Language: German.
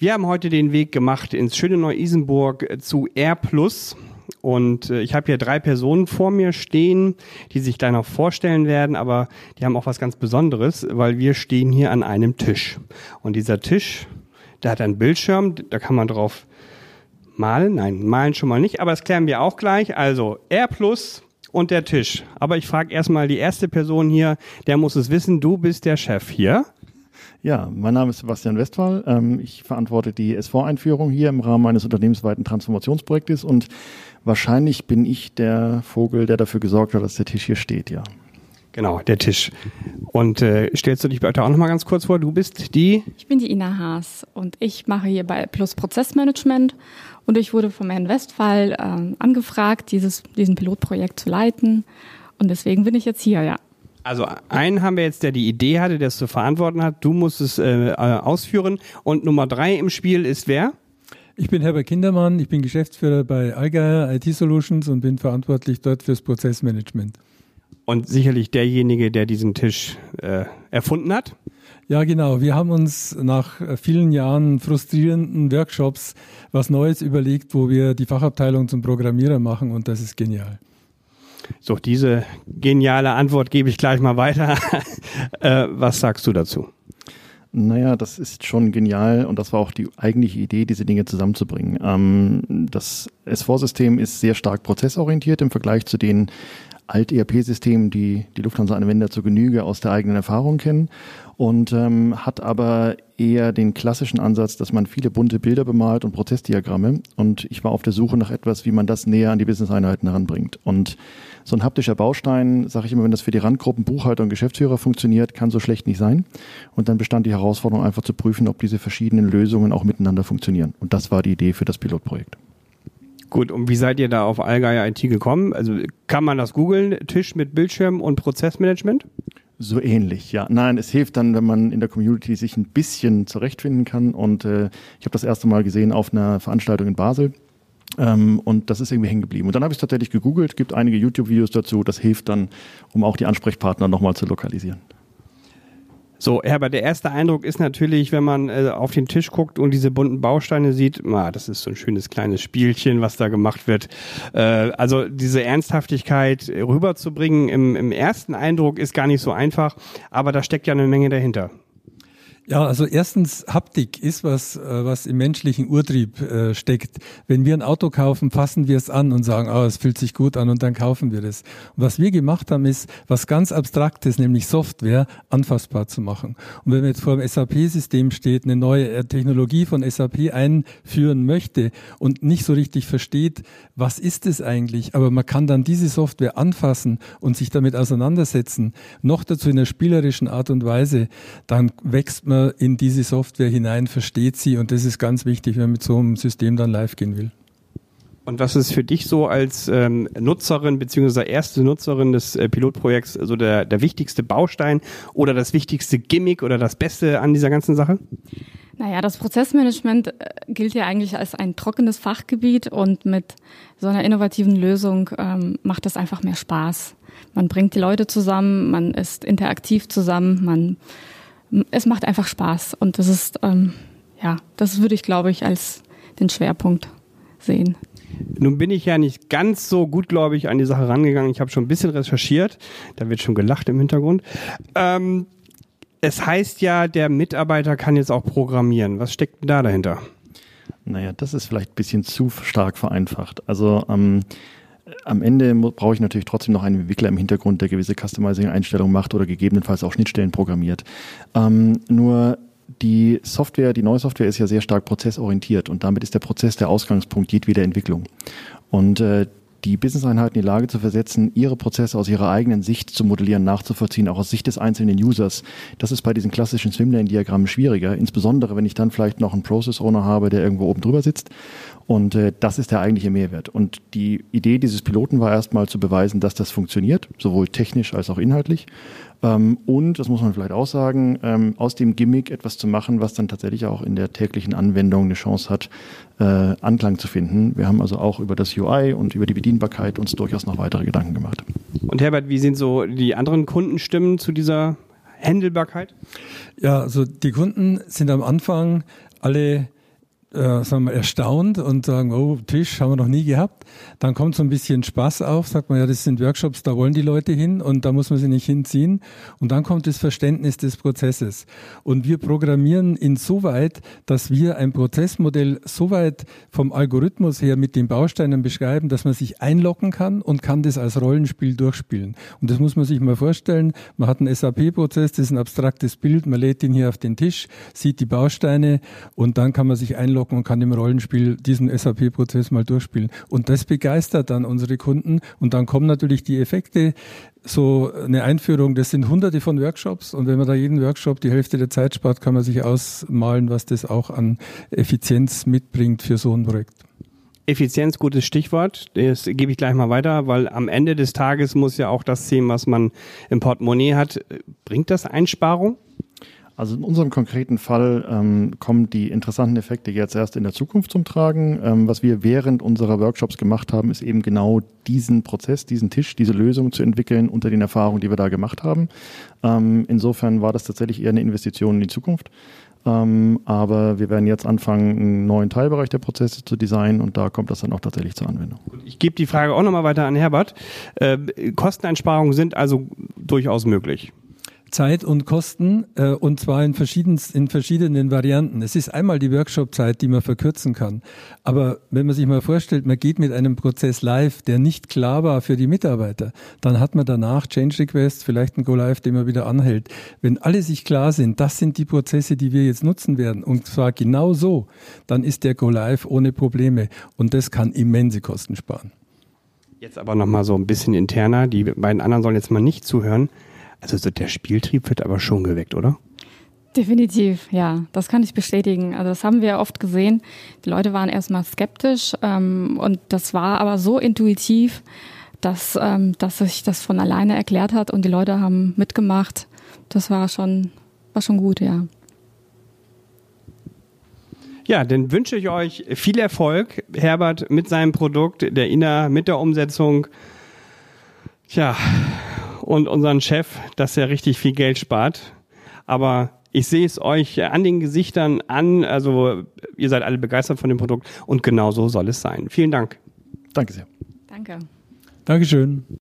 Wir haben heute den Weg gemacht ins schöne Neu-Isenburg zu R+. Und äh, ich habe hier drei Personen vor mir stehen, die sich gleich noch vorstellen werden, aber die haben auch was ganz Besonderes, weil wir stehen hier an einem Tisch. Und dieser Tisch, der hat einen Bildschirm, da kann man drauf malen. Nein, malen schon mal nicht, aber das klären wir auch gleich. Also R plus und der Tisch. Aber ich frage erstmal die erste Person hier, der muss es wissen, du bist der Chef hier. Ja, mein Name ist Sebastian Westphal. Ähm, ich verantworte die SV-Einführung hier im Rahmen eines unternehmensweiten Transformationsprojektes und wahrscheinlich bin ich der Vogel, der dafür gesorgt hat, dass der Tisch hier steht, ja. Genau, der Tisch. Und äh, stellst du dich bitte auch nochmal ganz kurz vor? Du bist die? Ich bin die Ina Haas und ich mache hier bei Plus Prozessmanagement und ich wurde vom Herrn Westphal äh, angefragt, dieses, diesen Pilotprojekt zu leiten und deswegen bin ich jetzt hier, ja. Also einen haben wir jetzt, der die Idee hatte, der es zu verantworten hat. Du musst es äh, äh, ausführen. Und Nummer drei im Spiel ist wer? Ich bin Herbert Kindermann, ich bin Geschäftsführer bei Allgeier IT Solutions und bin verantwortlich dort fürs Prozessmanagement. Und sicherlich derjenige, der diesen Tisch äh, erfunden hat? Ja, genau. Wir haben uns nach vielen Jahren frustrierenden Workshops was Neues überlegt, wo wir die Fachabteilung zum Programmierer machen und das ist genial. So, diese geniale Antwort gebe ich gleich mal weiter. äh, was sagst du dazu? Naja, das ist schon genial und das war auch die eigentliche Idee, diese Dinge zusammenzubringen. Ähm, das S4-System ist sehr stark prozessorientiert im Vergleich zu den Alt-ERP-Systemen, die die Lufthansa-Anwender zur Genüge aus der eigenen Erfahrung kennen und ähm, hat aber eher den klassischen Ansatz, dass man viele bunte Bilder bemalt und Prozessdiagramme. Und ich war auf der Suche nach etwas, wie man das näher an die Business-Einheiten heranbringt. Und so ein haptischer Baustein, sage ich immer, wenn das für die Randgruppen Buchhalter und Geschäftsführer funktioniert, kann so schlecht nicht sein. Und dann bestand die Herausforderung einfach zu prüfen, ob diese verschiedenen Lösungen auch miteinander funktionieren. Und das war die Idee für das Pilotprojekt. Gut, und wie seid ihr da auf Allgeier IT gekommen? Also kann man das googeln, Tisch mit Bildschirm und Prozessmanagement? So ähnlich, ja. Nein, es hilft dann, wenn man in der Community sich ein bisschen zurechtfinden kann. Und äh, ich habe das erste Mal gesehen auf einer Veranstaltung in Basel. Ähm, und das ist irgendwie hängen geblieben. Und dann habe ich es tatsächlich gegoogelt, gibt einige YouTube-Videos dazu. Das hilft dann, um auch die Ansprechpartner nochmal zu lokalisieren. So, Herbert, der erste Eindruck ist natürlich, wenn man äh, auf den Tisch guckt und diese bunten Bausteine sieht, ah, das ist so ein schönes kleines Spielchen, was da gemacht wird. Äh, also diese Ernsthaftigkeit rüberzubringen im, im ersten Eindruck ist gar nicht so einfach, aber da steckt ja eine Menge dahinter. Ja, also erstens, Haptik ist was, äh, was im menschlichen Urtrieb äh, steckt. Wenn wir ein Auto kaufen, fassen wir es an und sagen, oh, es fühlt sich gut an und dann kaufen wir das. Was wir gemacht haben, ist was ganz Abstraktes, nämlich Software, anfassbar zu machen. Und wenn man jetzt vor dem SAP-System steht, eine neue äh, Technologie von SAP einführen möchte und nicht so richtig versteht, was ist es eigentlich, aber man kann dann diese Software anfassen und sich damit auseinandersetzen, noch dazu in einer spielerischen Art und Weise, dann wächst man in diese Software hinein, versteht sie und das ist ganz wichtig, wenn man mit so einem System dann live gehen will. Und was ist für dich so als ähm, Nutzerin bzw. erste Nutzerin des äh, Pilotprojekts so der, der wichtigste Baustein oder das wichtigste Gimmick oder das Beste an dieser ganzen Sache? Naja, das Prozessmanagement äh, gilt ja eigentlich als ein trockenes Fachgebiet und mit so einer innovativen Lösung ähm, macht es einfach mehr Spaß. Man bringt die Leute zusammen, man ist interaktiv zusammen, man es macht einfach Spaß und das ist, ähm, ja, das würde ich, glaube ich, als den Schwerpunkt sehen. Nun bin ich ja nicht ganz so gutgläubig an die Sache rangegangen. Ich habe schon ein bisschen recherchiert. Da wird schon gelacht im Hintergrund. Ähm, es heißt ja, der Mitarbeiter kann jetzt auch programmieren. Was steckt denn da dahinter? Naja, das ist vielleicht ein bisschen zu stark vereinfacht. Also ähm, am Ende brauche ich natürlich trotzdem noch einen Entwickler im Hintergrund, der gewisse Customizing-Einstellungen macht oder gegebenenfalls auch Schnittstellen programmiert. Ähm, nur die Software, die neue Software ist ja sehr stark prozessorientiert und damit ist der Prozess der Ausgangspunkt jedweder Entwicklung. Und äh, die Business-Einheiten in die Lage zu versetzen, ihre Prozesse aus ihrer eigenen Sicht zu modellieren, nachzuvollziehen, auch aus Sicht des einzelnen Users. Das ist bei diesen klassischen Swimlane-Diagrammen schwieriger, insbesondere wenn ich dann vielleicht noch einen Process-Owner habe, der irgendwo oben drüber sitzt und äh, das ist der eigentliche Mehrwert. Und die Idee dieses Piloten war erstmal zu beweisen, dass das funktioniert, sowohl technisch als auch inhaltlich. Ähm, und, das muss man vielleicht auch sagen, ähm, aus dem Gimmick etwas zu machen, was dann tatsächlich auch in der täglichen Anwendung eine Chance hat, äh, Anklang zu finden. Wir haben also auch über das UI und über die Bedienbarkeit uns durchaus noch weitere Gedanken gemacht. Und Herbert, wie sind so die anderen Kundenstimmen zu dieser Händelbarkeit? Ja, also die Kunden sind am Anfang alle äh, sagen wir, erstaunt und sagen, oh, Tisch haben wir noch nie gehabt. Dann kommt so ein bisschen Spaß auf, sagt man, ja, das sind Workshops, da wollen die Leute hin und da muss man sie nicht hinziehen. Und dann kommt das Verständnis des Prozesses. Und wir programmieren insoweit, dass wir ein Prozessmodell soweit vom Algorithmus her mit den Bausteinen beschreiben, dass man sich einloggen kann und kann das als Rollenspiel durchspielen. Und das muss man sich mal vorstellen. Man hat einen SAP-Prozess, das ist ein abstraktes Bild, man lädt ihn hier auf den Tisch, sieht die Bausteine und dann kann man sich einloggen einloggen und kann im Rollenspiel diesen SAP-Prozess mal durchspielen. Und das begeistert dann unsere Kunden. Und dann kommen natürlich die Effekte, so eine Einführung, das sind hunderte von Workshops und wenn man da jeden Workshop die Hälfte der Zeit spart, kann man sich ausmalen, was das auch an Effizienz mitbringt für so ein Projekt. Effizienz, gutes Stichwort. Das gebe ich gleich mal weiter, weil am Ende des Tages muss ja auch das ziehen, was man im Portemonnaie hat. Bringt das Einsparung? Also in unserem konkreten Fall ähm, kommen die interessanten Effekte jetzt erst in der Zukunft zum Tragen. Ähm, was wir während unserer Workshops gemacht haben, ist eben genau diesen Prozess, diesen Tisch, diese Lösung zu entwickeln unter den Erfahrungen, die wir da gemacht haben. Ähm, insofern war das tatsächlich eher eine Investition in die Zukunft. Ähm, aber wir werden jetzt anfangen, einen neuen Teilbereich der Prozesse zu designen und da kommt das dann auch tatsächlich zur Anwendung. Ich gebe die Frage auch nochmal weiter an Herbert. Äh, Kosteneinsparungen sind also durchaus möglich. Zeit und Kosten äh, und zwar in, verschiedens, in verschiedenen Varianten. Es ist einmal die Workshop-Zeit, die man verkürzen kann. Aber wenn man sich mal vorstellt, man geht mit einem Prozess live, der nicht klar war für die Mitarbeiter, dann hat man danach Change Request, vielleicht ein Go Live, den man wieder anhält. Wenn alle sich klar sind, das sind die Prozesse, die wir jetzt nutzen werden und zwar genau so, dann ist der Go Live ohne Probleme und das kann immense Kosten sparen. Jetzt aber nochmal so ein bisschen interner. Die beiden anderen sollen jetzt mal nicht zuhören. Also so der Spieltrieb wird aber schon geweckt, oder? Definitiv, ja, das kann ich bestätigen. Also das haben wir oft gesehen. Die Leute waren erstmal skeptisch ähm, und das war aber so intuitiv, dass, ähm, dass sich das von alleine erklärt hat und die Leute haben mitgemacht. Das war schon, war schon gut, ja. Ja, dann wünsche ich euch viel Erfolg, Herbert, mit seinem Produkt, der Ina mit der Umsetzung. Tja, und unseren Chef, dass er richtig viel Geld spart. Aber ich sehe es euch an den Gesichtern an. Also ihr seid alle begeistert von dem Produkt und genau so soll es sein. Vielen Dank. Danke sehr. Danke. Dankeschön.